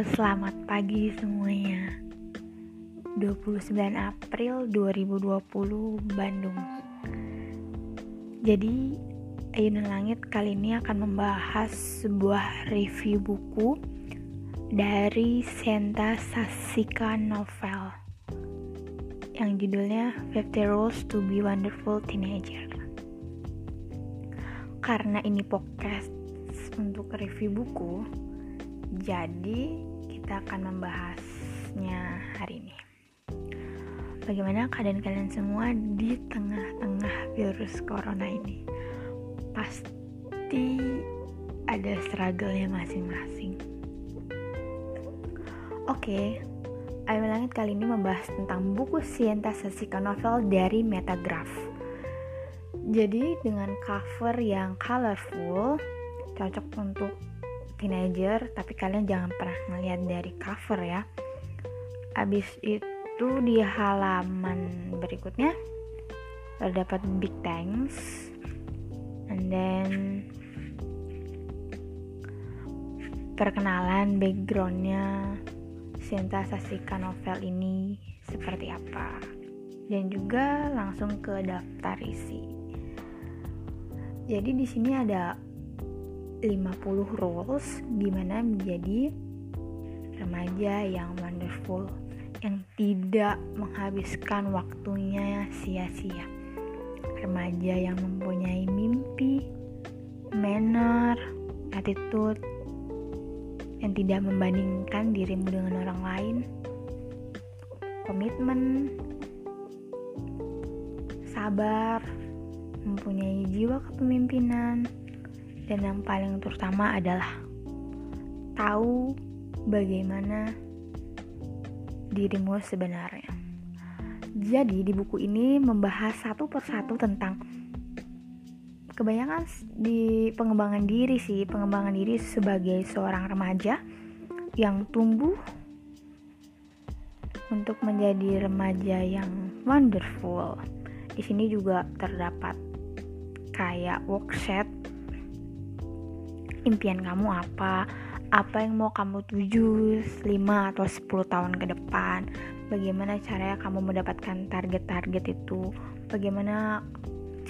selamat pagi semuanya. 29 April 2020 Bandung. Jadi Ayunan Langit kali ini akan membahas sebuah review buku dari Senta Sasika Novel yang judulnya 50 Rules to be Wonderful Teenager. Karena ini podcast untuk review buku jadi, kita akan membahasnya hari ini. Bagaimana keadaan kalian semua di tengah-tengah virus corona ini? Pasti ada struggle-nya masing-masing. Oke, Ayo Langit kali ini membahas tentang buku Sienta Sasika Novel dari Metagraph. Jadi dengan cover yang colorful, cocok untuk teenager tapi kalian jangan pernah ngeliat dari cover ya. Abis itu di halaman berikutnya dapat big thanks. And then perkenalan backgroundnya Sinta Sasika novel ini seperti apa. Dan juga langsung ke daftar isi. Jadi di sini ada 50 rules gimana menjadi remaja yang wonderful yang tidak menghabiskan waktunya sia-sia. Remaja yang mempunyai mimpi manner attitude yang tidak membandingkan dirimu dengan orang lain. Komitmen sabar mempunyai jiwa kepemimpinan dan yang paling terutama adalah tahu bagaimana dirimu sebenarnya. Jadi di buku ini membahas satu persatu tentang kebanyakan di pengembangan diri sih, pengembangan diri sebagai seorang remaja yang tumbuh untuk menjadi remaja yang wonderful. Di sini juga terdapat kayak workshop impian kamu apa? Apa yang mau kamu tuju 5 atau 10 tahun ke depan? Bagaimana caranya kamu mendapatkan target-target itu? Bagaimana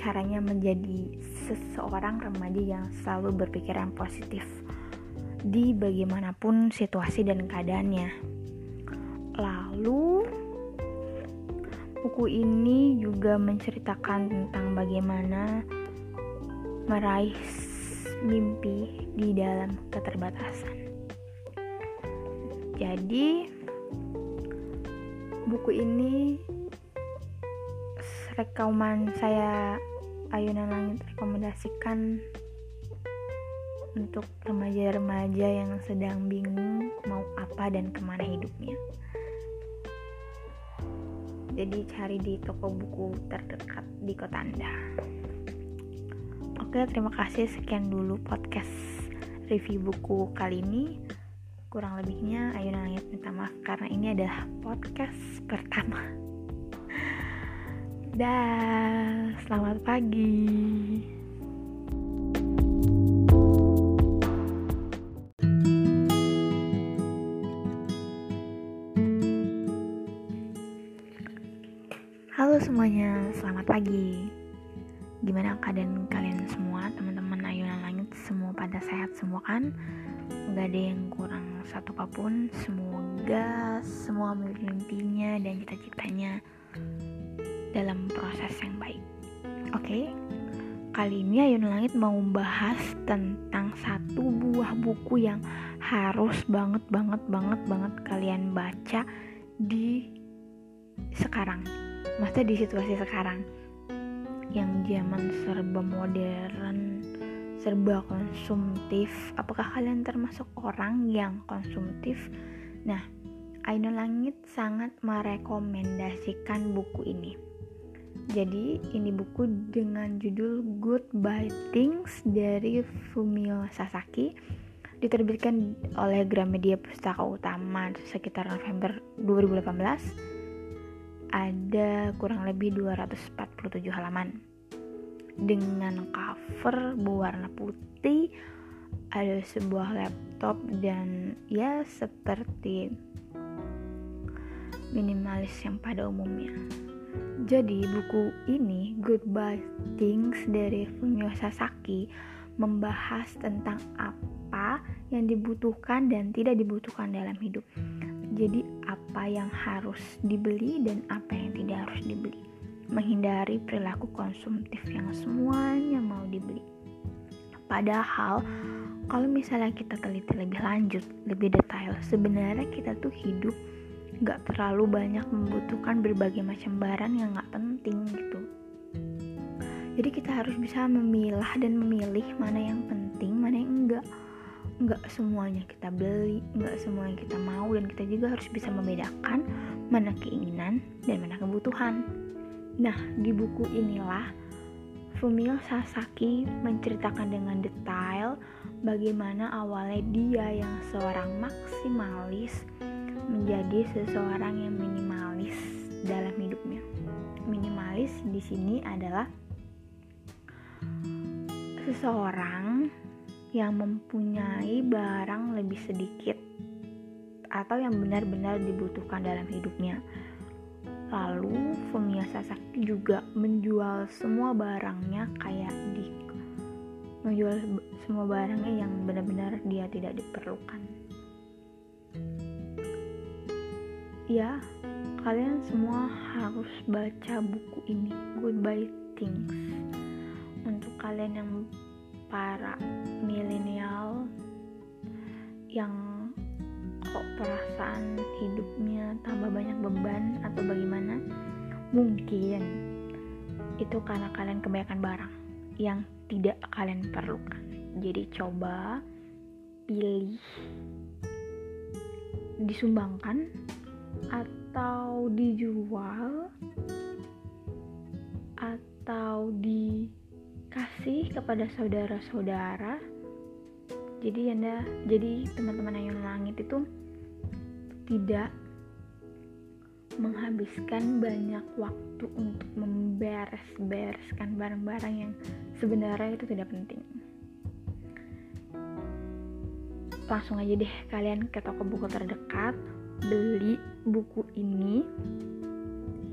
caranya menjadi seseorang remaja yang selalu berpikiran positif di bagaimanapun situasi dan keadaannya? Lalu buku ini juga menceritakan tentang bagaimana meraih mimpi di dalam keterbatasan. Jadi, buku ini rekaman saya Ayunan Langit rekomendasikan untuk remaja-remaja yang sedang bingung mau apa dan ke mana hidupnya. Jadi cari di toko buku terdekat di kota Anda. Oke, terima kasih. Sekian dulu podcast review buku kali ini. Kurang lebihnya, ayo nangis minta maaf karena ini adalah podcast pertama. Dah, selamat pagi. Halo semuanya, selamat pagi gimana keadaan kalian semua teman-teman ayunan langit? Semua pada sehat semua kan? Nggak ada yang kurang satu apa pun semoga semua mimpinya dan cita-citanya dalam proses yang baik. Oke okay? kali ini ayunan langit mau membahas tentang satu buah buku yang harus banget banget banget banget kalian baca di sekarang. Maksudnya di situasi sekarang yang zaman serba modern, serba konsumtif. Apakah kalian termasuk orang yang konsumtif? Nah, Aino Langit sangat merekomendasikan buku ini. Jadi, ini buku dengan judul Goodbye Things dari Fumio Sasaki diterbitkan oleh Gramedia Pustaka Utama sekitar November 2018 ada kurang lebih 247 halaman dengan cover berwarna putih ada sebuah laptop dan ya seperti minimalis yang pada umumnya. Jadi buku ini Goodbye Things dari Fumio Sasaki membahas tentang apa yang dibutuhkan dan tidak dibutuhkan dalam hidup. Jadi apa yang harus dibeli dan apa yang tidak harus dibeli. Menghindari perilaku konsumtif yang semuanya mau dibeli. Padahal kalau misalnya kita teliti lebih lanjut, lebih detail, sebenarnya kita tuh hidup gak terlalu banyak membutuhkan berbagai macam barang yang gak penting gitu. Jadi kita harus bisa memilah dan memilih mana yang penting. Enggak semuanya kita beli, enggak semuanya kita mau dan kita juga harus bisa membedakan mana keinginan dan mana kebutuhan. Nah, di buku inilah Fumio Sasaki menceritakan dengan detail bagaimana awalnya dia yang seorang maksimalis menjadi seseorang yang minimalis dalam hidupnya. Minimalis di sini adalah seseorang yang mempunyai barang lebih sedikit atau yang benar-benar dibutuhkan dalam hidupnya. Lalu Fumio Sasaki juga menjual semua barangnya kayak di menjual semua barangnya yang benar-benar dia tidak diperlukan. Ya, kalian semua harus baca buku ini, Goodbye Things. Untuk kalian yang para milenial yang kok perasaan hidupnya tambah banyak beban atau bagaimana, mungkin itu karena kalian kebanyakan barang yang tidak kalian perlukan. Jadi coba pilih disumbangkan atau dijual atau dikasih kepada saudara-saudara. Jadi Anda jadi teman-teman Ayun Langit itu tidak menghabiskan banyak waktu untuk memberes-bereskan barang-barang yang sebenarnya itu tidak penting langsung aja deh kalian ke toko buku terdekat beli buku ini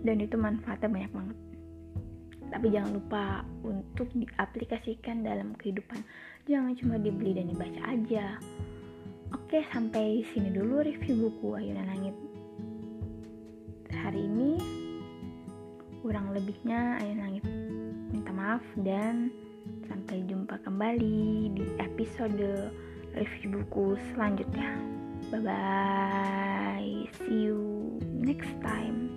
dan itu manfaatnya banyak banget tapi jangan lupa untuk diaplikasikan dalam kehidupan. Jangan cuma dibeli dan dibaca aja. Oke sampai sini dulu review buku Ayunan Langit. Hari ini kurang lebihnya Ayun Langit. Minta maaf dan sampai jumpa kembali di episode review buku selanjutnya. Bye bye see you next time